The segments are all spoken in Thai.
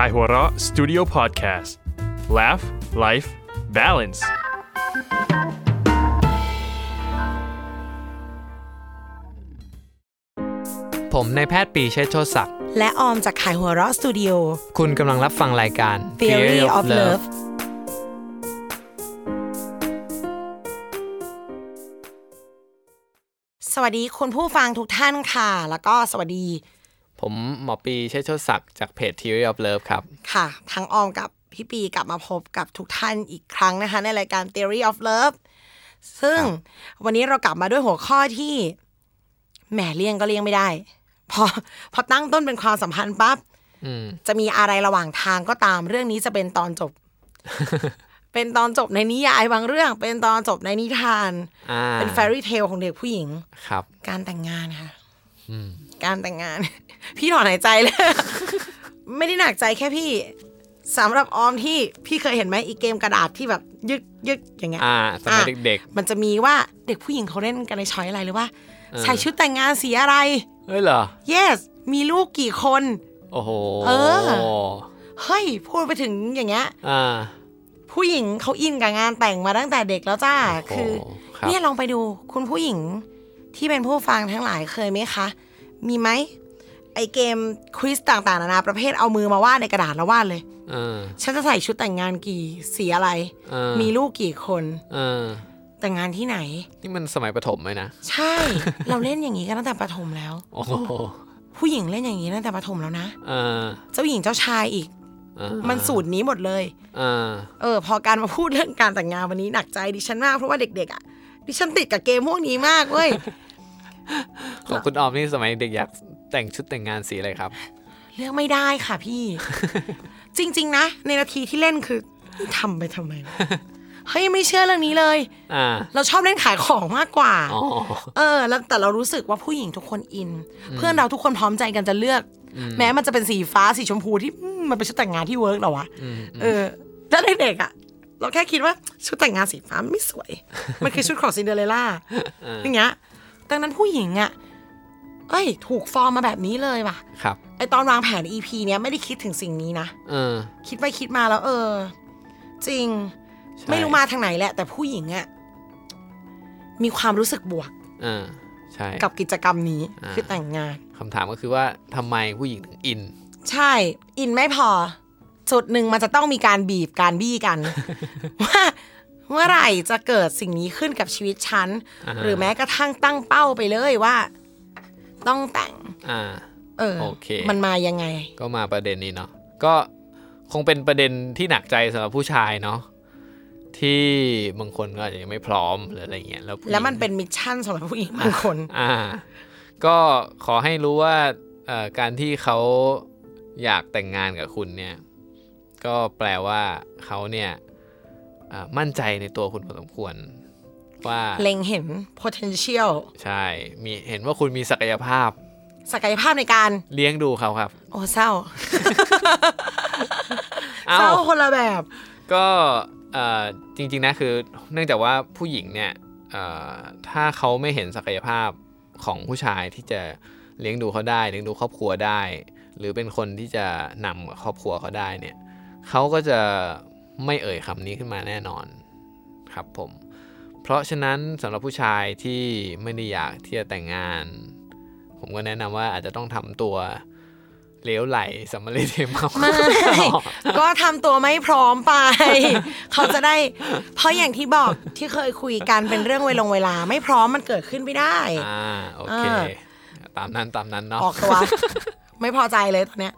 Kai Hora Studio Podcast Laugh Life Balance ผมนายแพทย์ปรีเชษฐ์โชติศักดิ์ และออมจากขายหัวเราะสตูดิโอ คุณกำลังรับฟังรายการ Theory of Love สวัสดีคุณผู้ฟังทุกท่านค่ะ แล้วก็สวัสดี ผมหมอปรีเชษฐ์โชติศักดิ์จากเพจ Theory of Love ครับ ค่ะ ทั้งออมกับพี่ปีกลับมาพบกับทุกท่านอีกครั้งนะคะ ในรายการ Theory of Love ซึ่งวันนี้เรากลับมาด้วยหัวข้อที่แหมเลี่ยงก็เลี่ยงไม่ได้ พอพอตั้งต้นเป็นความสัมพันธ์ปั๊บอืมจะมีอะไรระหว่างทางก็ตาม เรื่องนี้จะเป็นตอนจบ เป็นตอนจบในนิยายบางเรื่อง เป็นตอนจบในนิทานอ่าเป็น fairy tale ของเด็กผู้หญิงครับ การแต่งงานค่ะ การแต่งงาน พี่ถอนหายใจเลยไม่ได้หนักใจแค่พี่สำหรับออมที่พี่เคยเห็นไหมอีกเกมกระดาษที่แบบยึกยึกอย่างเงี้ยอ่าสมัยอะเด็กมันจะมีว่าเด็กผู้หญิงเขาเล่นกันในช้อยอะไรหรือว่าใส่ชุดแต่งงานสีอะไรๆเฮ้ยเหรอ yes มีลูกกี่คน โอ้โหเออเฮ้ยพูดไปถึงอย่างเงี้ยอ่าผู้หญิงเขาอินกับงานแต่งมาตั้งแต่เด็กแล้วจ้าโอ้โหคือครับเนี่ยลองไปดูคุณผู้หญิง ที่เป็นผู้ฟังทั้งหลายเคยไหมคะ มีไหมไอเกมควิสต่างๆนานาประเภทเอามือมาวาดในกระดาษแล้ววาดเลยเออฉันจะใส่ชุดแต่งงานกี่สีอะไรเออมีลูกกี่คนเออแต่งงานที่ไหน นี่มันสมัยประถมไหมนะ ใช่ เราเล่นอย่างนี้กันตั้งแต่ประถมแล้วโอ้โหผู้หญิงเล่นอย่างนี้ตั้งแต่ประถมแล้วนะเออเจ้าหญิงเจ้าชายอีกเออมันสูตรนี้หมดเลยเออเออ พอการมาพูดเรื่องการแต่งงานวันนี้หนักใจดิฉันมากเพราะว่าเด็กๆอะ ดิฉันติดกับเกมพวกนี้มากเว้ยของคุณออมนี่สมัยเด็กอยากแต่งชุดแต่งงานสีอะไรครับ เลือกไม่ได้ค่ะพี่ จริง ๆ นะ ในนาทีที่เล่นคือทำไปทำไมวะเฮ้ยไม่เชื่อเรื่องนี้เลยอ่าเราชอบเล่นขายของมากกว่าอ๋อเออ แล้วแต่เรารู้สึกว่าผู้หญิงทุกคนอิน เพื่อนเราทุกคนพร้อมใจกันจะเลือก แม้มันจะเป็นสีฟ้าสีชมพูที่อืมมันเป็นชุดแต่งงานที่ work เหรอวะเออถ้าเด็กๆอะ เราแค่คิดว่าชุดแต่งงานสีฟ้ามันไม่สวย มันคือชุดของซินเดอเรลล่าอย่างเงี้ยดังนั้นผู้หญิงอะเอ้ย ถูกฟอร์มมาแบบนี้เลยว่ะ ครับ ไอตอนวางแผน EP เนี้ยไม่ได้คิดถึงสิ่งนี้นะเออ คิดไปคิดมาแล้ว เออ จริงใช่ไม่รู้มาทางไหนแหละ แต่ผู้หญิงอะมีความรู้สึกบวกเออใช่กับกิจกรรมนี้อ่าคือแต่งงานคำถามก็คือว่าทำไมผู้หญิงถึงอิน ใช่ อินไม่พอ จุดหนึ่งมันจะต้องมีการบีบการบี้กัน ว่าเมื่อไหร่จะเกิดสิ่งนี้ขึ้นกับชีวิตฉันอ่าหรือแม้กระทั่งตั้งเป้าไปเลยว่า ต้องแต่งอ่าเออโอเคมันมายังไง ก็มาประเด็นนี้เนาะก็คงเป็นประเด็นที่หนักใจสำหรับผู้ชายเนาะที่บางคนก็อาจจะยังไม่พร้อมหรืออะไรเงี้ยแล้วผู้หญิงแล้วมันเป็นมิชชั่นสำหรับผู้หญิงบางคน อ่า ก็ขอให้รู้ว่าเอ่อการที่เขาอยากแต่งงานกับคุณเนี่ย ก็แปลว่าเขาเนี่ยอ่ามั่นใจในตัวคุณพอสมควร ว่าเล็งเห็น potential ใช่ มีเห็นว่าคุณมีศักยภาพ ศักยภาพในการเลี้ยงดูเขาครับ โอ้เศร้าอ้าเศร้าวคนละแบบ ก็เอ่อจริง ๆ นะคือเนื่องจากว่าผู้หญิงเนี่ยเอ่อถ้าเขาไม่เห็นศักยภาพของผู้ชายที่จะเลี้ยงดูเขาได้เลี้ยงดูครอบครัวได้ หรือเป็นคนที่จะนำกับครอบครัวเขาได้เนี่ย เขาก็จะไม่เอ่ยคำนี้ขึ้นมาแน่นอนครับผม เพราะฉะนั้นสำหรับผู้ชายที่ไม่ได้อยากที่จะแต่งงาน ผมก็แนะนำว่าอาจจะต้องทำตัวเหลวไหลสำมะเร็จเมาไม่ก็ทำตัวไม่พร้อมไป เขาจะได้ เพราะอย่างที่บอกที่เคยคุยกันเป็นเรื่องเวลงเวลา ไม่พร้อมมันเกิดขึ้นไม่ได้ อ่าโอเคเออตามนั้นตามนั้นเนาะออกตัว ไม่พอใจเลยตอนเนี้ย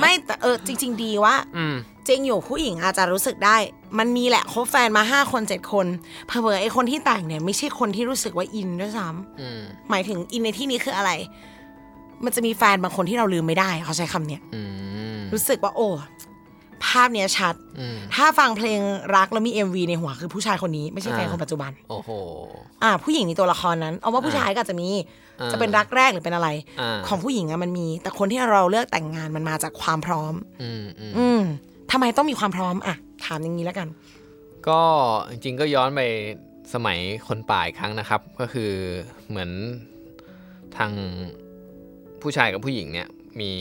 ไม่แต่เออจริง ๆ ดีว่าอืมจริงอยู่ผู้หญิงอาจจะรู้สึกได้ มันมีแหละคบแฟนมาห้าคนเจ็ดคนเผลอๆไอ้คนที่แต่งเนี่ย ไม่ใช่คนที่รู้สึกว่าอินด้วยซ้ำอืมหมายถึงอินในที่นี้คืออะไร มันจะมีแฟนบางคนที่เราลืมไม่ได้ เขาใช้คำเนี้ยอืมรู้สึกว่า โอ้ภาพเนี้ยชัดอืมถ้าฟังเพลงรักแล้วมี MV ในหัวคือผู้ชายคนนี้ไม่ใช่แฟนอ่าคนปัจจุบัน โอ้โห อ่า ผู้หญิงในตัวละครนั้น เอาว่าผู้ชายก็อาจจะมีอ่า จะเป็นรักแรกหรือเป็นอะไรอ่าของผู้หญิงอะมันมี แต่คนที่เราเลือกแต่งงานมันมาจากความพร้อม อืมอืมอืมทำไมต้องมีความพร้อมอะถามอย่างนี้แล้วกัน ก็จริงๆก็ย้อนไปสมัยคนป่าอีกครั้งนะครับ ก็คือเหมือนทางผู้ชายกับผู้หญิงเนี่ยมี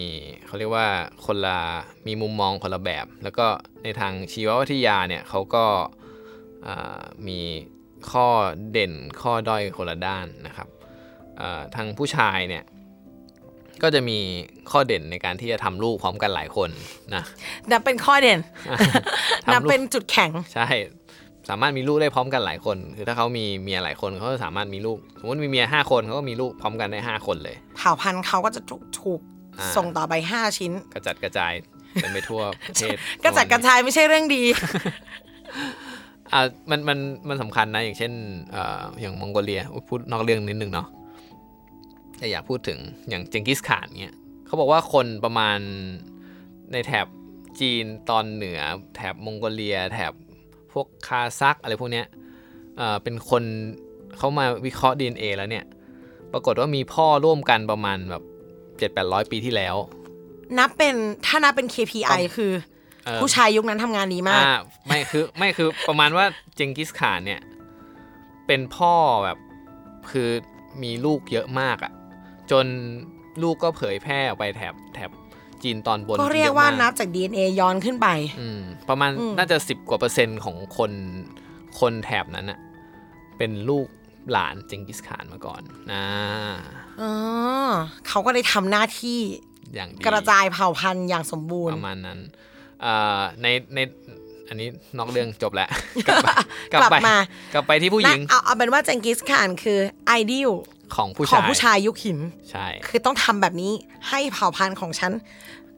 เขาเรียกว่าคนละมีมุมมองคนละแบบ แล้วก็ในทางชีววิทยาเนี่ยเขาก็อ่ามีข้อเด่นข้อด้อยคนละด้านนะครับอ่า ทางผู้ชายเนี่ยก็จะมีข้อเด่นในการที่จะทำลูกพร้อมกันหลายคนนะนับเป็นข้อเด่นทำลูกนับเป็นจุดแข็งใช่ สามารถมีลูกได้พร้อมกันหลายคน คือถ้าเขามีเมียหลายคนเขาก็สามารถมีลูก สมมติมีเมียห้าคนเขาก็มีลูกพร้อมกันได้ห้าคนเลยเผ่าพันธุ์เขาก็จะถูกถูกอ่าส่งต่อไปห้าชิ้น กระจัดกระจายเป็นไปทั่วประเทศกระจัดกระจายไม่ใช่เรื่องดีอ่ามันมันมันสำคัญนะอย่างเช่นเอ่ออย่างมองโกเลียอุ๊ยพูดนอกเรื่องนิดนึงเนาะ แต่อยากพูดถึงอย่างเจงกิสข่านเนี่ยเขาบอกว่าคนประมาณในแถบจีนตอนเหนือ แถบมองโกเลีย แถบพวกคาซักอะไรพวกเนี้ยเอ่อเป็นคนเขามาวิเคราะห์ DNA แล้วเนี่ย ปรากฏว่ามีพ่อร่วมกันประมาณแบบเจ็ดแปดร้อยปีที่แล้ว นับเป็นถ้านับเป็น KPI คือเอ่อผู้ชายยุคนั้นทำงานดีมากอ่าไม่คือไม่คือประมาณว่าเจงกิสข่านเนี่ย เป็นพ่อแบบคือมีลูกเยอะมากอะ่ะ จนลูกก็เผยแพร่ออกไปแถบแถบจีนตอนบนก็เรียกว่าอะมนับจาก DNA ย้อนขึ้นไปอืมประมาณอืมน่าจะสิบกว่าเปอร์เซ็นต์ของคนคนแถบนั้นอะเป็นลูกหลานเจงกิสข่านมาก่อนนะอ๋อเขาก็ได้ทำหน้าที่อย่างดีกระจายเผ่าพันธุ์อย่างสมบูรปณ์ระมาณนั้นเอ่อในในอันนี้นอกเรื่องจบแล้ว กลับไปมากลับไปที่ผู้หญิงนะเอาเอาเป็นว่าเจงกิสข่านคือไอเดีย ของผู้ของชายผู้ชายยุคหินใช่คือต้องทำแบบนี้ให้เผ่าพันธุ์ของฉัน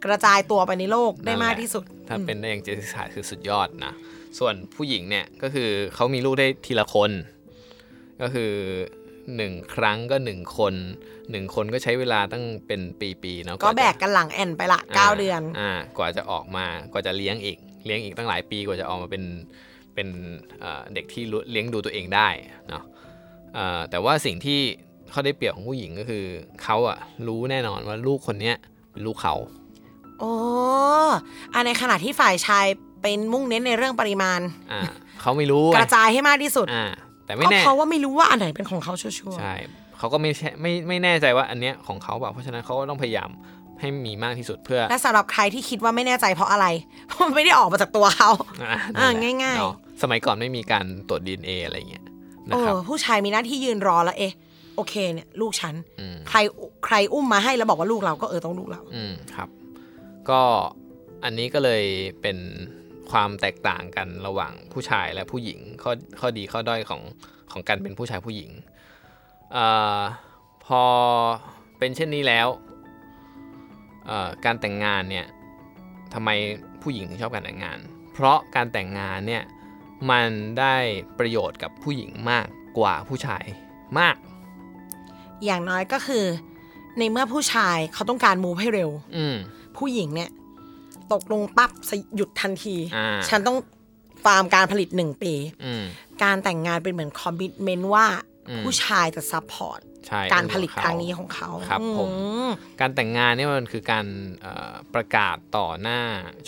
กระจายตัวไปในโลกได้มากที่สุด ถ้าเป็นได้อย่างเจสสิกาคือสุดยอดนะ ส่วนผู้หญิงเนี่ยก็คือเขามีลูกได้ทีละคน ก็คือหนึ่งครั้งก็หนึ่งคนหนึ่งคนก็ใช้เวลาตั้งเป็นปีๆเนาะก็ว่าจะแบกกันหลังแอนไปละเก้าเดือนอ่ากว่าจะออกมากว่าจะเลี้ยงอีก เลี้ยงอีกตั้งหลายปีกว่าจะออกมาเป็นเป็นเอ่อเด็กที่รู้เลี้ยงดูตัวเองได้เนาะเอ่อแต่ว่าสิ่งที่เขาได้เปรียบของผู้หญิงก็คือ เขาอะรู้แน่นอนว่าลูกคนเนี้ยเป็นลูกเขาโอ้อันในขณะที่ฝ่ายชายเป็นมุ่งเน้นในเรื่องปริมาณอ่าเขาไม่รู้กไงระจายให้มากที่สุดอ่าแต่ไม่ก็แน่เพราะว่าไม่รู้ว่าอันไหนเป็นของเขาชัวร์ใช่เขาก็ไม่ใช่ไม่ไม่แน่ใจว่าอันเนี้ยของเขาเปล่าเพราะฉะนั้นเขาก็ต้องพยายามให้มีมากที่สุดเพื่อๆและสำหรับใครที่คิดว่าไม่แน่ใจเพราะอะไร เพราะมันไม่ได้ออกมาจากตัวเขาอะอ่านั่นแหละง่ายๆเนะสมัยก่อนไม่มีการตรวจ DNA อะไรเงี้ยนะเอครับอผู้ชายมีหน้าที่ยืนรอแล้วเอะ โอเคเนี่ยลูกฉันอืมใครใครอุ้มมาให้แล้วบอกว่าลูกเราก็เออต้องลูกเรา อืมครับ ก็อันนี้ก็เลยเป็นความแตกต่างกันระหว่างผู้ชายและผู้หญิง ข้อข้อดีข้อด้อยของของการเป็นผู้ชายผู้หญิงเอ่อพอเป็นเช่นนี้แล้วเอ่อการแต่งงานเนี่ยทำไมผู้หญิงถึงชอบการแต่งงาน เพราะการแต่งงานเนี่ยมันได้ประโยชน์กับผู้หญิงมากกว่าผู้ชายมาก อย่างน้อยก็คือ ในเมื่อผู้ชายเขาต้องการมูฟให้เร็ว อืมผู้หญิงเนี่ย ตกลงปั๊บหยุดทันทีอ่าฉันต้องฟาร์มการผลิตหนึ่งปีอืมการแต่งงานเป็นเหมือนคอมมิชเมนต์ว่าอืมผู้ชายจะซัพพอร์ตใช่การผลิตเขครั้งนี้ของเขาครับผมอืมการแต่งงานเนี่ยมันคือการเอ่อประกาศต่อหน้า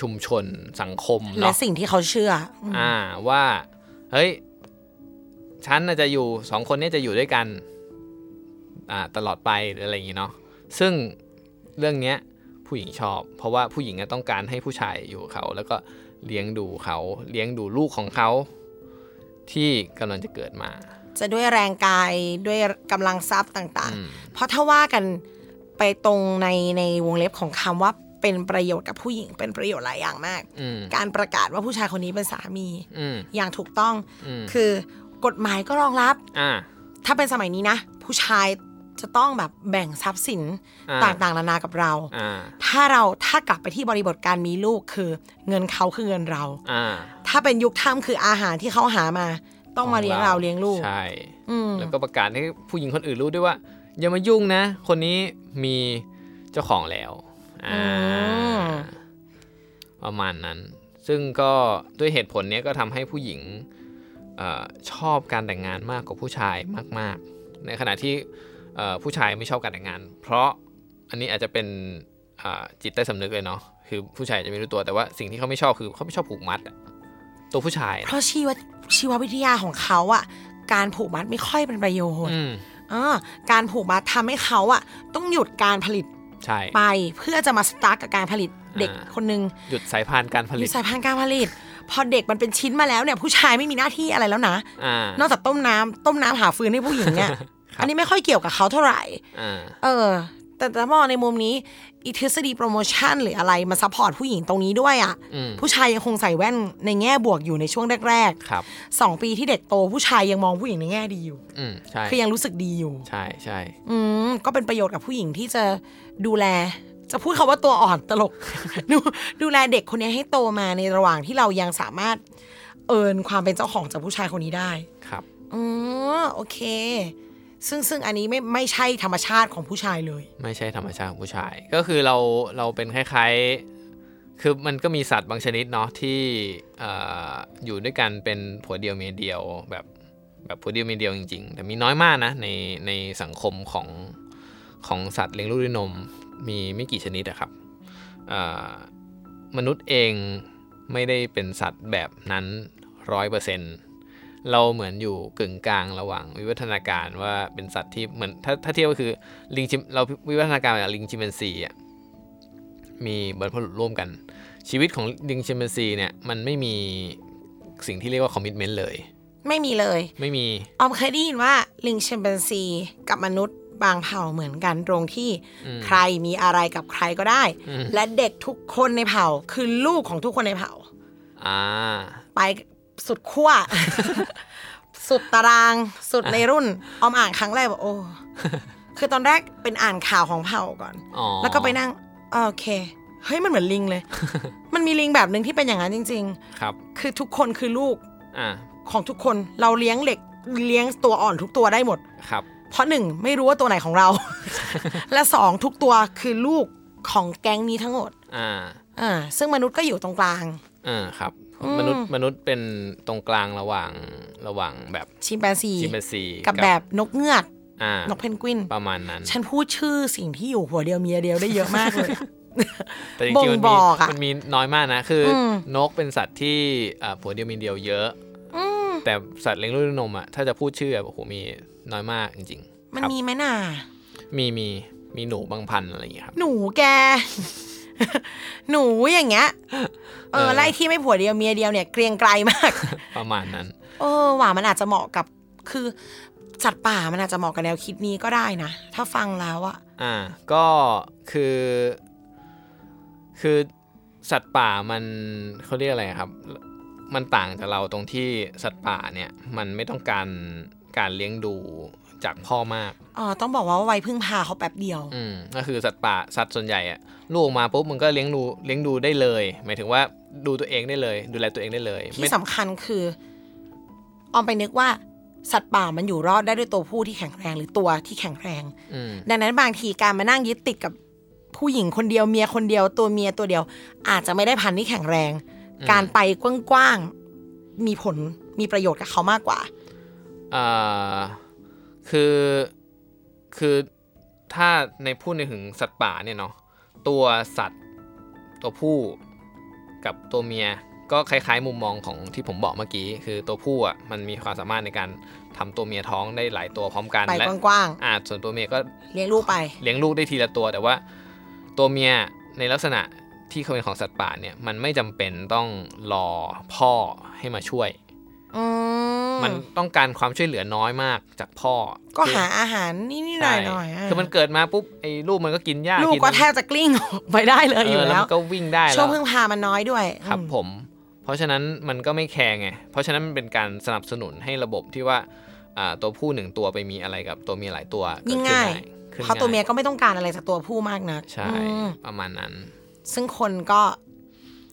ชุมชนสังคมและเนาะสิ่งที่เขาเชื่ออืมอ่าว่า เฮ้ยฉันน่ะจะอยู่สองคนเนี้จะอยู่ด้วยกันอ่า ตลอดไปหรืออะไรอย่างงี้เนาะซึ่งเรื่องเนี้ยผู้หญิงชอบ เพราะว่าผู้หญิงอะต้องการให้ผู้ชายอยู่กับเขา แล้วก็เลี้ยงดูเขาเลี้ยงดูลูกของเขา ที่กำลังจะเกิดมา จะด้วยแรงกายด้วยกำลังทรัพย์ต่างอืมๆเพราะถ้าว่ากันไปตรงในในวงเล็บของคำว่าเป็นประโยชน์กับผู้หญิงเป็นประโยชน์หลายอย่างมากอืมการประกาศว่าผู้ชายคนนี้เป็นสามีอืมอย่างถูกต้องอืมคือกฎหมายก็รองรับอ่าถ้าเป็นสมัยนี้นะ ผู้ชาย จะต้องแบบแบ่งทรัพย์สินอ่าต่างๆ นานากับเราอ่าถ้าเราถ้ากลับไปที่บริบทการมีลูกคือ เงินเขาคือเงินเราอ่าถ้าเป็นยุคถ้ำคืออาหารที่เขาหามา ต้องมาเลี้ยงเราเลี้ยงลูก ใช่อืมแล้วก็ประกาศให้ผู้หญิงคนอื่นรู้ด้วยว่า อย่ามายุ่งนะ คนนี้มีเจ้าของแล้วอ่ามประมาณนั้น ซึ่งก็ด้วยเหตุผลเนี้ยก็ทำให้ผู้หญิงเออชอบการแต่งงานมากกว่าผู้ชายมาก ๆ ในขณะที่เอ่อ ผู้ชายไม่ชอบการแต่งงาน เพราะอันนี้อาจจะเป็นอ่าจิตใต้สำนึกเลยเนาะคือผู้ชายจะไม่รู้ตัวแต่ว่าสิ่งที่เขาไม่ชอบคือเขาไม่ชอบผูกมัดอะตัวผู้ชาย เพราะชีวชีววิทยาของเขาอะการผูกมัดไม่ค่อยเป็นประโยชน์อืมอ่าการผูกมัดทำให้เขาอะต้องหยุดการผลิตใช่ไปเพื่อจะมาสตาร์ทกับการผลิตเด็กอ่าคนหนึ่งหยุดสายพานการผลิรืตอสายพันธุ์การผลิต พอเด็กมันเป็นชิ้นมาแล้วเนี่ย ผู้ชายไม่มีหน้าที่อะไรแล้วนะอ่านอกจากต้มน้ำต้มน้ำหาฟืนให้ผู้หญิงเนี่ยครับ อันนี้ไม่ค่อยเกี่ยวกับเขาเท่าไหร่อ่าเออ แต่ถ้ามองในมุมนี้อีทฤษฎีโปรโมชั่นหรืออะไรมา support ผู้หญิงตรงนี้ด้วยอะ่ะอืมผู้ชายยังคงใส่แว่นในแง่บวกอยู่ในช่วงแรกครับๆสองปีที่เด็กโตผู้ชายยังมองผู้หญิงในแง่ดีอยู่ อืมใช่คือยังรู้สึกดีอยู่ ใช่ใช่อืมก็เป็นประโยชน์กับผู้หญิงที่จะดูแล จะพูดคาว่าตัวอ่อนตลกดูดูแลเด็กคนนี้ให้โตมาในระหว่างที่เรายังสามารถเอินความเป็นเจ้าของจากผู้ชายคนนี้ได้ครับอ๋อโอเค ซึ่งซึ่งอันนี้ไม่ไม่ใช่ธรรมชาติของผู้ชายเลย ไม่ใช่ธรรมชาติของผู้ชาย ก็คือเราเราเป็นคล้ายๆ คือมันก็มีสัตว์บางชนิดเนาะที่ออยู่ด้วยกันเป็นผัวเดียวเมียเดียวแบบแบบผัวเดียวเมียเดียวจริง ๆ แต่มีน้อยมากนะในในสังคมของของสัตว์เลี้ยงลูกด้วยนมมีไม่กี่ชนิดอะครับมนุษย์เองไม่ได้เป็นสัตว์แบบนั้นร้อยเปอร์เซ็นต์ เราเหมือนอยู่กึ่งกลางระหว่างวิวัฒนาการว่าเป็นสัตว์ที่เหมือนถ้าถ้าเทียบก็คือลิงชิมเราวิวัฒนาการจากลิงชิมแปนซีอะมีบรรพบุรุษร่วมกัน ชีวิตของลิงชิมแปนซีเนี่ยมันไม่มีสิ่งที่เรียกว่าคอมมิชเมนต์เลย ไม่มีเลย ไม่มีออมเคยได้ยินว่าลิงแชมเปญซีกับมนุษย์บางเผ่าเหมือนกันตรงที่ใครมีอะไรกับใครก็ได้ และเด็กทุกคนในเผ่าคือลูกของทุกคนในเผ่า อ่า ไป สุดขั้วสุดตาราง สุดในรุ่น ออมอ่านครั้งแรกบอกโอ้คือตอนแรกเป็นอ่านข่าวของเผ่าก่อนอ๋อแล้วก็ไปนั่งอ่าโอเคเฮ้ยมันเหมือนลิงเลย มันมีลิงแบบหนึ่งที่เป็นอย่างนั้นจริงครับๆคือทุกคนคือลูกอ่าของทุกคนเราเลี้ยงเหล็กเลี้ยงตัวอ่อนทุกตัวได้หมดครับ เพราะหนึ่งไม่รู้ว่าตัวไหนของเรา และสองทุกตัวคือลูกของแก๊งนี้ทั้งหมด อ่า อ่า ซึ่งมนุษย์ก็อยู่ตรงกลางอ่าครับ มนุษย์มนุษย์เป็นตรงกลางระหว่างระหว่างแบบชิมแปนซีชิมแปนซีกับแบบนกเงือกอ่านกเพนกวินประมาณนั้น ฉันพูดชื่อสิ่งที่อยู่หัวเดียวเมียเดียวได้เยอะมากเลยแต่จบ่ริงงๆมันบมีอกอะมันมีน้อยมากนะ คืออมนกเป็นสัตว์ที่อ่าผัวเดียวมีเดียวเยอะแต่สัตว์เลี้ยงลูกด้วยนมอะถ้าจะพูดชื่ออะโอ้โหมีน้อยมากจริง ๆ มันครับมีไหมน่ะ มีมีมีหนูบางพันธุ์อะไรอย่างเงี้ยครับ หนูแก หนูอย่างเงี้ยเอเอออไล่ที่ไม่ผัวเดียวเมียเดียวเนี่ยเกรียงไกรมาก ประมาณนั้น เออหว่ามันอาจจะเหมาะกับคือสัตว์ป่ามันอาจจะเหมาะกับแนวคิดนี้ก็ได้นะ ถ้าฟังแล้วอะอ่า ก็คือ คือสัตว์ป่ามันเขาเรียกอะไรครับ มันต่างจากเราตรงที่สัตว์ป่าเนี่ย มันไม่ต้องการการเลี้ยงดู จากพ่อมากอ๋อต้องบอกว่าวัยพึ่งพาเขาแป๊บเดียว อืมก็คือสัตว์ป่าสัตว์ส่วนใหญ่อะลูกออกมาปุ๊บมันก็เลี้ยงดูเลี้ยงดูได้เลย หมายถึงว่าดูตัวเองได้เลย ดูแลตัวเองได้เลยที่สำคัญคือออมไปนึกว่าสัตว์ป่ามันอยู่รอดได้ด้วยตัวผู้ที่แข็งแรงหรือตัวที่แข็งแรงอืมดังนั้นบางทีการมานั่งยึดติดกับผู้หญิงคนเดียวเมียคนเดียวตัวเมียตัวเดียว อาจจะไม่ได้พันธุ์ที่แข็งแรง การไปกว้างๆมีผลมีประโยชน์กับเขามากกว่าอ่า คือคือถ้าในพูดในถึงสัตว์ป่าเนี่ยเนาะตัวสัตว์ตัวผู้กับตัวเมียก็คล้ายๆมุมมองของที่ผมบอกเมื่อกี้ คือตัวผู้อะมันมีความสามารถในการทำตัวเมียท้องได้หลายตัวพร้อมกันไปและกว้างอ่าส่วนตัวเมียก็ๆเลี้ยงลูกไป เลี้ยงลูกได้ทีละตัว แต่ว่าตัวเมียในลักษณะที่เขาเป็นของสัตว์ป่าเนี่ยมันไม่จำเป็นต้องรอพ่อให้มาช่วยอื มมันต้องการความช่วยเหลือน้อยมากจากพ่อ ก็คือหาอาหารนี่ๆหน่ใช่อยๆะคือมันเกิดมาปุ๊บไอ้ลูกมันก็กินหญ้าลูกกินก็แทบจะกลิ้งออกไปได้เลยอยู่เแล้วมันก็วิ่งได้ช่แล้ววงพึ่งพามันน้อยด้วย ครับอืมผม เพราะฉะนั้นมันก็ไม่แคร์ไงเพราะฉะนั้นมันเป็นการสนับสนุนให้ระบบที่ว่าอ่าตัวผู้หนึ่งตัวไปมีอะไรกับตัวเมียหลายตัวยิ่งเกิดขึ้นง่ายได้ขึ้นเพราะตัวเมียง่ก็ไม่ต้องการอะไรจากตัวผู้มากนักใช่อืมประมาณนั้น ซึ่งคนก็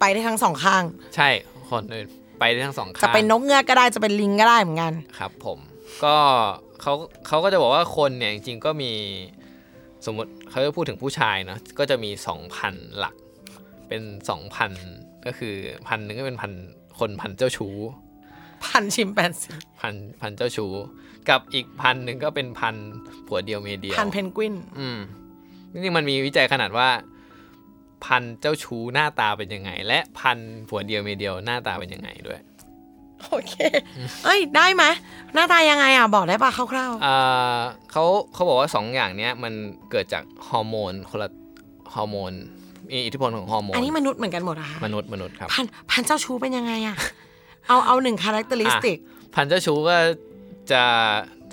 ไปได้ทั้งสองข้าง ใช่คนอื่น ไปได้ทั้งสองข้างจะเป็นนกเงือกก็ได้จะเป็นลิงก็ได้เหมือนกันครับ ผมก็เขาเขาก็จะบอกว่าคนเนี่ยจริงๆก็มีสมมติเขาจะพูดถึงผู้ชายเนาะก็จะมีสองพันหลัก เป็นสองพันก็คือพันหนึ่งก็เป็นพันคนพันเจ้าชู้พันชิมแปนซีพันพันเจ้าชู้กับอีกพันหนึ่งก็เป็นพันผัวเดียวเมียเดียวพันเพนกวิน อืมจริงๆมันมีวิจัยขนาดว่า พันเจ้าชู้หน้าตาเป็นยังไง และพันผัวเดียวเมียเดียวหน้าตาเป็นยังไงด้วย โอเค เอ้ยได้ไหมหน้าตายังไงอะบอกได้ป่ะคร่าวอ่าเขาเขาบอกว่าสองอย่างเนี้ยมันเกิดจากฮอร์โมนคนละฮอร์โมนมีอิทธิพลของฮอร์โมนอันนี้มนุษย์เหมือนกันหมดอะคะมนุษย์มนุษย์ครับพันธุ์พันธุ์เจ้าชู้เป็นยังไงอะเอาเอาหนึ่ง characteristicพันธุ์เจ้าชู้ก็จะ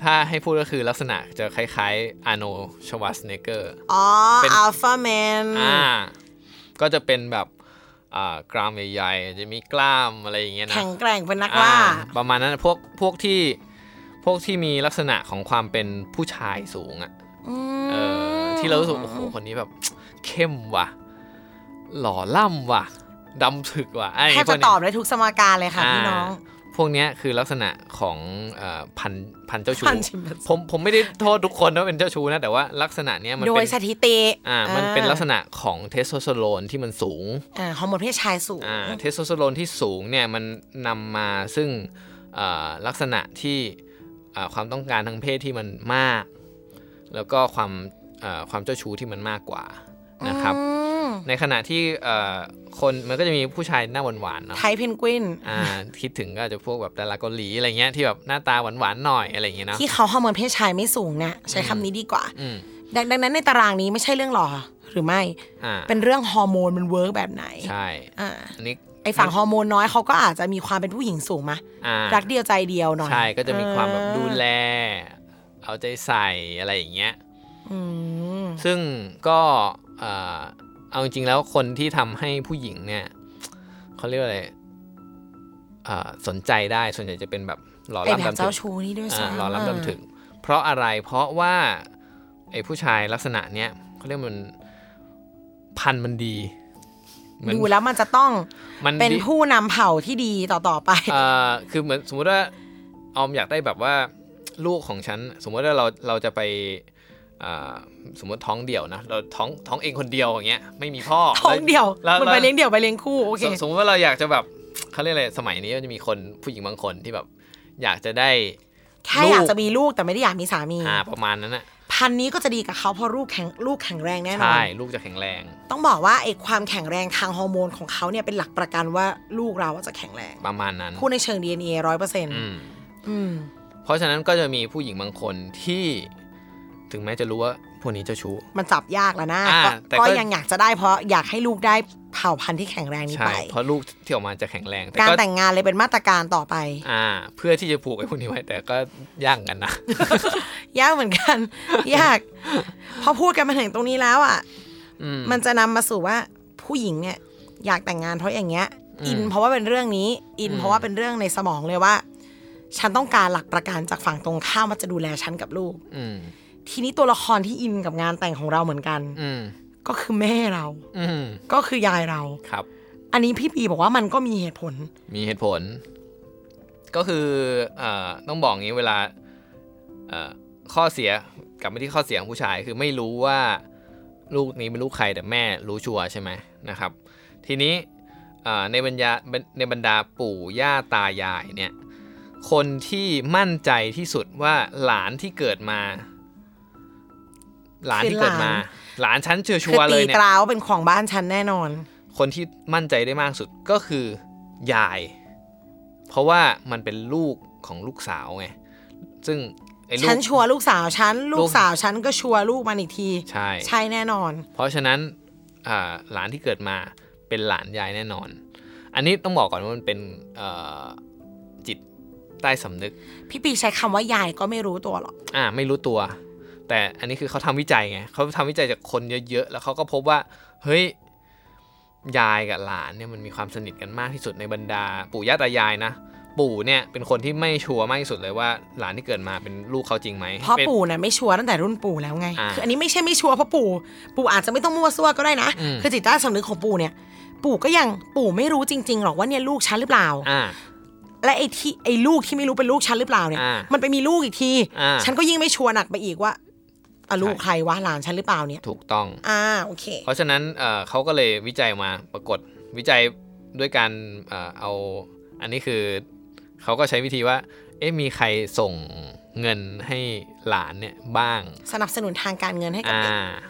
ถ้าให้พูดก็คือลักษณะจะคล้ายๆอาโนชวัสเนเกอร์ อ๋อเป็น alpha man อ่า ก็จะเป็นแบบอ่ากรามใหญ่ๆจะมีกล้ามอะไรอย่างเงี้ยนะแข็งแกร่งเป็นนักล่าอ่าประมาณนั้นพวกพวกที่พวกที่มีลักษณะของความเป็นผู้ชายสูงอะ่ะเออที่เรารู้สึกโอ้โหคนนี้แบบ เข้มว่ะ หล่อล่ำว่ะดำถึกว่ะไอ้แทบพวจะกเนี้ยตอบได้ทุกสมการเลยค่ะพี่น้อง พวกเนี้ยคือลักษณะของเอ่อพันพันเจ้าชู้พันชิมแปนซีผมผมไม่ได้โทษทุกคนว่าเป็นเจ้าชู้นะ แต่ว่าลักษณะเนี้ยมันโดเป็ยนสถิติอ่ามันเป็นลักษณะของเทสโทสเตอโรนที่มันสูงอ่าฮอร์โมนเพศชายสูงอ่าเทสโทสเตอโรนที่สูงเนี่ยมันนำมาซึ่งอ่าลักษณะที่อ่าความต้องการทางเพศที่มันมาก แล้วก็ความอ่าความเจ้าชู้ที่มันมากกว่า นะครับอืมในขณะที่เอ่อคนมันก็จะมีผู้ชายหน้าหวานๆเนาะ type เพนกวินอ่าคิดถึงก็อาจจะพวกแบบดาราเกาหลีอะไรเงี้ยที่แบบหน้าตาหวานๆหน่อยอะไรอย่างเงี้ยเนาะที่เขาฮอร์โมนเพศชายไม่สูงเนี่ยใช้คำนี้ดีกว่าอืมดังดังนั้นในตารางนี้ไม่ใช่เรื่องหล่อหรือไม่อ่าเป็นเรื่องฮอร์โมนมัน work แบบไหน ใช่อ่าอันนี้ไอฝั่งฮอร์โมนน้อยเขาก็อาจจะมีความเป็นผู้หญิงสูงมะอ่ารักเดียวใจเดียวหน่อย ใช่ ก็จะมีความแบบเออดูแล เอาใจใส่อะไรอย่างเงี้ยอืมซึ่งก็ เอ่อเอาจริงๆแล้วคนที่ทำให้ผู้หญิงเนี่ยเขาเรียกว่าอะไรเอ่อสนใจได้ส่วนใหญ่จะเป็นแบบหล่อไอแบบล่ำดำถึเจ้างชู้นี่ด้วยอ่าซ้ำหล่อล่ำดำถึง เพราะอะไรเพราะว่าไอ้ผู้ชายลักษณะเนี้ยเขาเรียกมันพันธุ์มันดีเหมือนดูแล้วมันจะต้องมันเป็นดีผู้นำเผ่าที่ดีต่อๆไปเอ่อคือเหมือนสมมุติว่าออมอยากได้แบบว่าลูกของฉัน สมมติว่าเราเราจะไปอ่า สมมติท้องเดี่ยวนะเราท้องท้องเองคนเดียวอย่างเงี้ยไม่มีพ่อท้องเดี่ยวแล้วมันไปเลี้ยงเดี่ยวไปเลี้ยงคู่โอเคสมสมมติว่าเราอยากจะแบบเขาเรียกอะไรสมัยนี้ก็จะมีคนผู้หญิงบางคนที่แบบ อยากจะได้แค่อยากจะมีลูกแต่ไม่ได้อยากมีสามีอ่าประมาณนั้นน่ะพันธุ์นี้ก็จะดีกับเขาเพราะลูกแข็งลูกแข็งแรงแน่นอนใช่ลูกจะแข็งแรง ต้องบอกว่าไอ้ความแข็งแรงทางฮอร์โมนของเขาเนี่ยเป็นหลักประกันว่าลูกเราอะจะแข็งแรงประมาณนั้นพูดในเชิง DNA ร้อยเปอร์เซ็นต์อืมอืมเพราะฉะนั้นก็จะมีผู้หญิงบางคนที่ ถึงแม้จะรู้ว่าพวกนี้เจ้าชู้ มันจับยากแล้วนะอ่าก็แต่ก็ ก็ยังอยากจะได้เพราะอยากให้ลูกได้เผ่าพันธุ์ที่แข็งแรงนี้ใช่ไป เพราะลูกที่ออกมาจะแข็งแรงแต่การก็แต่งงานเลยเป็นมาตรการต่อไป อ่า เพื่อที่จะผูกไอ้พวกนี้ไว้แต่ก็ยากเหมือนกันนะ ยากเหมือนกัน ยาก พอพูดกันมาถึงตรงนี้แล้วอะ อืม มันจะนำมาสู่ว่าผู้หญิงเนี่ยอยากแต่งงานเพราะอย่างเงี้ย อืมอินเพราะว่าเป็นเรื่องนี้ อินอืม เพราะว่าเป็นเรื่องในสมองเลยว่า ฉันต้องการหลักประกันจากฝั่งตรงข้ามว่าจะดูแลฉันกับลูก อืม ทีนี้ตัวละครที่อินกับงานแต่งของเราเหมือนกัน อืมก็คือแม่เรา อืมก็คือยายเราครับ อันนี้พี่ปีบอกว่ามันก็มีเหตุผล มีเหตุผล ก็คือเอ่อต้องบอกงี้เวลาเอ่อข้อเสียกลับมาที่ข้อเสียของผู้ชายคือไม่รู้ว่าลูกนี้เป็นลูกใครแต่แม่รู้ชัวร์ใช่ไหมนะครับ ทีนี้เอ่อในบรรดาในบรรดาปู่ย่าตายายเนี่ยคนที่มั่นใจที่สุดว่าหลานที่เกิดมา หลานที่เกิดมา หลานฉันเชื่อชัคือวร์เลตียเนี่ตยราว่าเป็นของบ้านฉันแน่นอน คนที่มั่นใจได้มากสุดก็คือยาย เพราะว่ามันเป็นลูกของลูกสาวไงซึ่งไอ้ลูฉักนชัวร์ลูกสาวฉันลูลูกกสาวฉันก็ชัวร์ลูกมันอีกที ใช่ใช่แน่นอน เพราะฉะนั้นอ่าหลานที่เกิดมาเป็นหลานยายแน่นอน อันนี้ต้องบอกก่อนว่ามันเป็นเอ่อจิตใต้สำนึก พี่ปีใช้คำว่ายายก็ไม่รู้ตัวหรอกอ่า ไม่รู้ตัว แต่อันนี้คือเขาทำวิจัยไงเขาทำวิจัยจากคนเยอะๆ แล้วเขาก็พบว่า เฮ้ย ยายกับหลานเนี่ยมันมีความสนิทกันมากที่สุดในบรรดา ปู่ย่าตายายนะ ปู่เนี่ยเป็นคนที่ไม่ชัวร์มากที่สุดเลยว่าหลานที่เกิดมาเป็นลูกเขาจริงไหมเพราะป็นปู่น่ะไม่ชัวร์ตั้งแต่รุ่นปู่แล้วไงอ่าคืออันนี้ไม่ใช่ไม่ชัวร์เพราะปู่ ปู่อาจจะไม่ต้องมั่วซั่วก็ได้นะอืมคือจิตใต้สำนึกของปู่เนี่ย ปู่ก็ยังปู่ไม่รู้จริง ๆหรอกว่าเนี่ยลูกฉันหรือเปล่าอ่าและไอ้ที่ไอ้ลูกที่ไม่รู้เป็นลูกฉันหรือเปล่าเนี่ยอ่ามันไปมีลูกอีกทีอ่าฉันก็ยิ่งไม่ชัวร์หนักไปอีกว่า อะลูกใช่ใครวะหลานฉันหรือเปล่าเนี่ยถูกต้องอ่าโอเค เพราะฉะนั้นเอ่อเขาก็เลยวิจัยออกมาปรากฏวิจัยด้วยการเอ่อเอาอันนี้คือเขาก็ใช้วิธีว่า เอ๊ะมีใครส่งเงินให้หลานเนี่ยบ้าง สนับสนุนทางการเงินให้กับอ่าเด็ก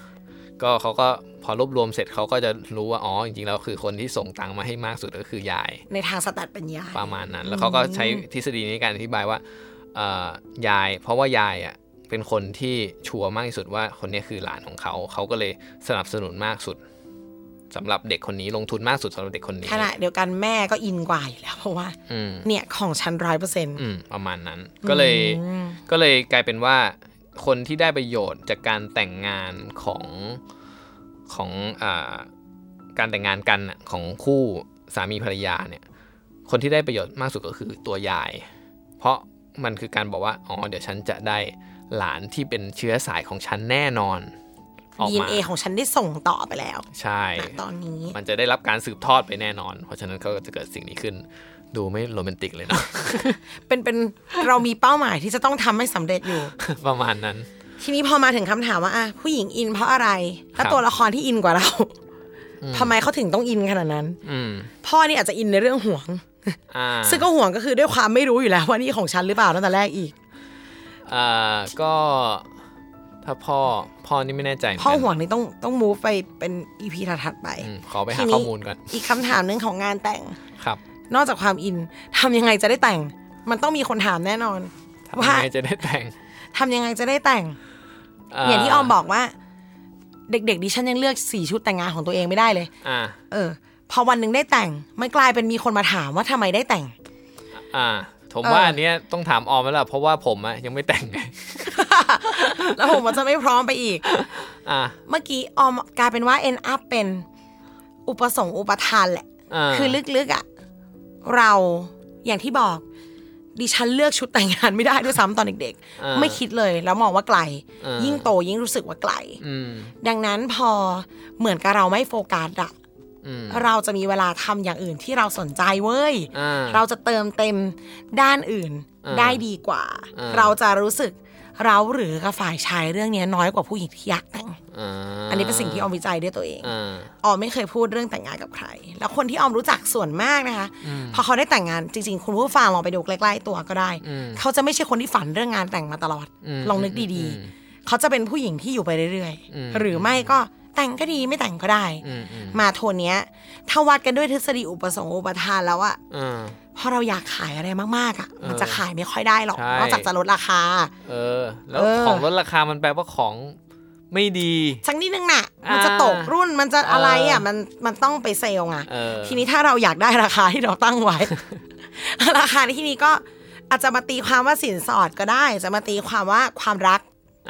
ก็เขาก็พอรวบรวมเสร็จเขาก็จะรู้ว่าอ๋อจริงๆแล้วคือคนที่ส่งตังค์มาให้มากสุดก็คือยาย ในทางสแตทเป็นยายประมาณนั้น แล้วเขาก็ใช้ทฤษฎีนี้ในการอธิบายว่าเอ่อยาย เพราะว่ายายอะ เป็นคนที่ชัวร์มากที่สุดว่าคนนี้คือหลานของเขา เขาก็เลยสนับสนุนมากสุดสำหรับเด็กคนนี้ลงทุนมากสุดสำหรับเด็กคนนี้ขณะเดียวกันแม่ก็อินกว่าอยู่แล้วเพราะว่าอืมเนี่ยของฉันร้อยเปอร์เซ็นต์อืมประมาณนั้น ก็เลยก็เลยกลายเป็นว่าคนที่ได้ประโยชน์จากการแต่งงานของของอ่าการแต่งงานกันน่ะของคู่สามีภรรยาเนี่ย คนที่ได้ประโยชน์มากสุดก็คือตัวยาย เพราะมันคือการบอกว่า อ๋อ เดี๋ยวฉันจะได้ หลานที่เป็นเชื้อสายของฉันแน่นอนออกดีมาเอของฉันได้ส่งต่อไปแล้ว ใช่ณตอนนี้ มันจะได้รับการสืบทอดไปแน่นอน เพราะฉะนั้นก็จะเกิดสิ่งนี้ขึ้น ดูไม่โรแมนติกเลยเนาะเป็นเป็นเรามีเป้าหมายที่จะต้องทำให้สำเร็จอยู่ ประมาณนั้น ทีนี้พอมาถึงคำถามว่าอะผู้หญิงอินเพราะอะไร แล้วครับตัวละครที่อินกว่าเราทำไมเขาถึงต้องอินขนาดนั้น อืมพ่อนี่อาจจะอินในเรื่องห่วงอ่าซึ่งก็ห่วงก็คือด้วยความไม่รู้อยู่แล้วว่านี่ของฉันหรือเปล่าตั้งแต่แรกอีก อ่าก็ถ้าพ่อพ่อนี่ไม่แน่ใจเมืนพ่อกันห่วงนี่ต้องต้องมูฟไปเป็นอีพีถัดๆไปอืมขอไปทีหานี้ข้อมูลก่อนอีกคำถามหนึ่งของงานแต่งครับ นอกจากความอินทำยังไงจะได้แต่ง มันต้องมีคนถามแน่นอนทำว่ายังไงจะได้แต่งทำยังไงจะได้แต่งอย่างที่ออมบอกว่า เด็กๆดิฉันยังเลือกสีชุดแต่งงานของตัวเองไม่ได้เลยอ่าเออ พอวันหนึ่งได้แต่งมันกลายเป็นมีคนมาถามว่าทำไมได้แต่ง อ่า ผมเออว่าอันเนี้ยต้องถามออมแล้วล่ะเพราะว่าผมอะยังไม่แต่งไงแล้วผมมันจะไม่พร้อมไปอีกอ่าเมื่อกี้ออมกลายเป็นว่า end up เป็นอุปสงค์อุปทานแหละอ่าคือลึกๆอะเราอย่างที่บอก ดิฉันเลือกชุดแต่งงานไม่ได้ด้วยซ้ำตอนเด็กอ่าๆไม่คิดเลยแล้วมองว่าไกลอ่ายิ่ยิ่งโตยิ่งรู้สึกว่าไกลอืมดังนั้นพอเหมือนกับเราไม่โฟกัสอะอืม เราจะมีเวลาทำอย่างอื่นที่เราสนใจเว้ยอ่าเราจะเติมเต็มด้านอื่นอ่าได้ดีกว่าอ่า เราจะรู้สึกเราหรือกับฝ่ายชายเรื่องนี้น้อยกว่าผู้หญิงที่อยากแต่งอ่าอันนี้เป็นสิ่งที่ออมวิจัยด้วยตัวเองอ่าออมไม่เคยพูดเรื่องแต่งงานกับใคร แล้วคนที่ออมรู้จักส่วนมากนะคะ พอเขาได้แต่งงานจริง ๆ คุณผู้ฟังลองไปดูใกล้ๆตัวก็ได้อืมเขาจะไม่ใช่คนที่ฝันเรื่องงานแต่งมาตลอดอืมลองนึกดีอืมๆเขาจะเป็นผู้หญิงที่อยู่ไปเรื่อยอืมๆหรือไม่ก็ แต่งก็ดีไม่แต่งก็ได้อืมอืมมาโทนเนี้ย ถ้าวัดกันด้วยทฤษฎีอุปสงค์อุปทานแล้วอะอ่าพอเราอยากขายอะไรมากๆอะเออมันจะขายไม่ค่อยได้หรอกใช่นอกจากจะลดราคา เออ แล้วเออของลดราคามันแปลว่าของไม่ดีสักนิดนึงน่ะ มันจะอ่าตกรุ่นมันจะอะไรอะเออมันมันต้องไปเซลล์ไงเออทีนี้ถ้าเราอยากได้ราคาที่เราตั้งไว้ ราคาในที่นี้ก็อาจจะมาตีความว่าสินสอดก็ได้ จะมาตีความว่าความรัก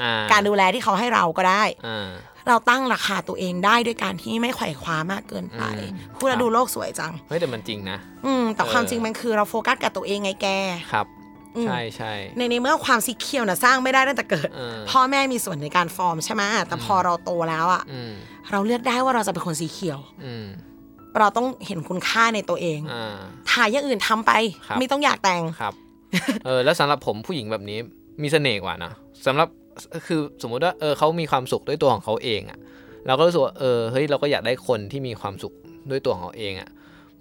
อ่าการดูแลที่เขาให้เราก็ได้อ่า เราตั้งราคาตัวเองได้ด้วยการที่ไม่ไขว่คว้ามากเกินไปอืมพูดแล้วดูโลกสวยจังเฮ้ยแต่มันจริงนะ อืมแต่เออความจริงมันคือเราโฟกัสกับตัวเองไงแกครับอืมใช่ใช่ในในเมื่อความสีเขียวน่ะสร้างไม่ได้ตั้งแต่เกิดเออพ่อแม่มีส่วนในการฟอร์มใช่ไหมแต่พอเราโตแล้วอะอืมเราเลือกได้ว่าเราจะเป็นคนสีเขียวอืมเราต้องเห็นคุณค่าในตัวเองอ่าถ่ายอย่างอื่นทำไปครับไม่ต้องอยากแต่งครับ เออแล้วสำหรับผมผู้หญิงแบบนี้มีเสน่ห์กว่านะสำหรับ คือสมมุติว่าเออเขามีความสุขด้วยตัวของเขาเองอะเราก็รู้สึกว่าเออเฮ้ยเราก็อยากได้คนที่มีความสุขด้วยตัวของเขาเองอะ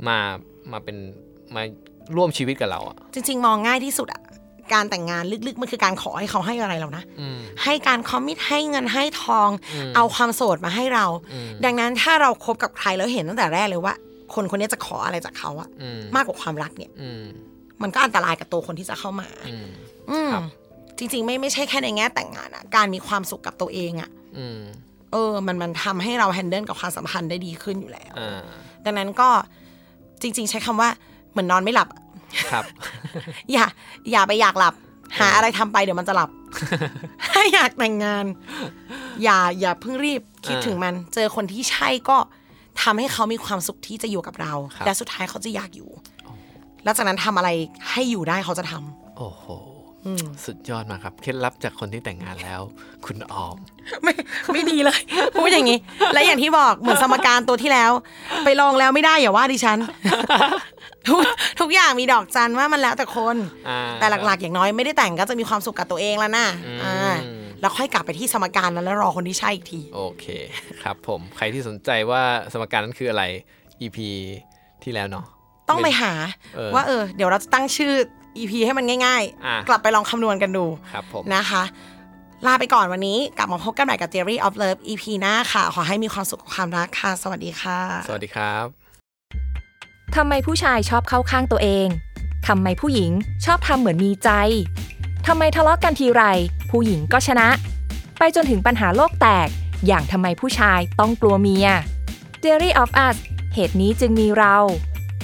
มามาเป็นมาร่วมชีวิตกับเราอะจริง ๆ มองง่ายที่สุดอะการแต่งงานลึกๆมันคือการขอให้เขาให้อะไรเรานะอืมให้การคอมมิตให้เงินให้ทองอืมเอาความโสดมาให้เราอืมดังนั้นถ้าเราคบกับใครแล้วเห็นตั้งแต่แรกเลยว่า คนคนนี้จะขออะไรจากเขาอะอืมมากกว่าความรักเนี่ยอืมมันก็อันตรายกับตัวคนที่จะเข้ามา อืมอืมครับ จริง ๆ ไม่ไม่ใช่แค่ในแง่แต่งงานอะการมีความสุขกับตัวเองอะอืมเออ มันมันทำให้เราแฮนเดิลกับความสัมพันธ์ได้ดีขึ้นอยู่แล้วอ่าดังนั้นก็จริง ๆ ใช้คำว่าเหมือนนอนไม่หลับอะครับ อย่า อย่าไปอยากหลับ หาอะไรทำไปเดี๋ยวมันจะหลับถ้าอยากแต่งงาน อย่าอย่าเพิ่งรีบคิดอ่าถึงมัน เจอคนที่ใช่ก็ทำให้เขามีความสุขที่จะอยู่กับเราครับและสุดท้ายเขาจะอยากอยู่ แล้วจากนั้นทำอะไรให้อยู่ได้เขาจะทำโอ้โห สุดยอดมากครับ เคล็ดลับจากคนที่แต่งงานแล้ว คุณออม ไม่ไม่ดีเลยพูดอย่างนี้ และอย่างที่บอกเหมือนสมการตัวที่แล้ว ไปลองแล้วไม่ได้อย่าว่าดิฉัน ทุกทุกอย่างมีดอกจันว่ามันแล้วแต่คนอ่าแต่หลักๆ อย่างน้อยไม่ได้แต่งก็จะมีความสุขกับตัวเองแล้วนะอืมอ่าแล้วค่อยกลับไปที่สมการนั้นแล้วรอคนที่ใช่อีกที โอเคครับ ผมใครที่สนใจว่าสมการนั้นคืออะไร EP ที่แล้วเนาะต้องไปหาเออว่าเออเดี๋ยวเราจะตั้งชื่อ EP ให้มันง่ายอะๆกลับไปลองคำนวณกันดูครับผมนะคะ ลาไปก่อนวันนี้ กลับมาพบกันใหม่กับ Theory of Love EP หน้าค่ะ ขอให้มีความสุขกับความรักค่ะ สวัสดีค่ะ สวัสดีครับทำไมผู้ชายชอบเข้าข้างตัวเองทำไมผู้หญิงชอบทำเหมือนมีใจทำไมทะเลาะกันทีไร ผู้หญิงก็ชนะ ไปจนถึงปัญหาโลกแตก อย่างทำไมผู้ชายต้องกลัวเมีย Theory of Us เหตุนี้จึงมีเรา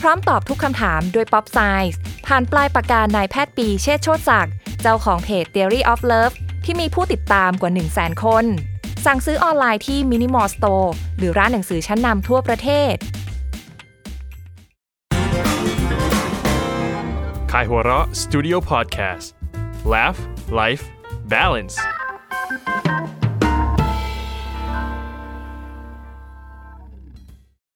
พร้อมตอบทุกคำถามด้วย Pop Science ผ่านปลายปากกานายแพทย์ปีเชษโชติศักดิ์เจ้าของเพจ Theory of Love ที่มีผู้ติดตามกว่า 1 0 0 0 0แสนคน สั่งซื้อออนไลน์ที่ Minimal Store หรือร้านหนังสือชั้นนำทั่วประเทศ Kaihura Studio Podcast Laugh Life Balance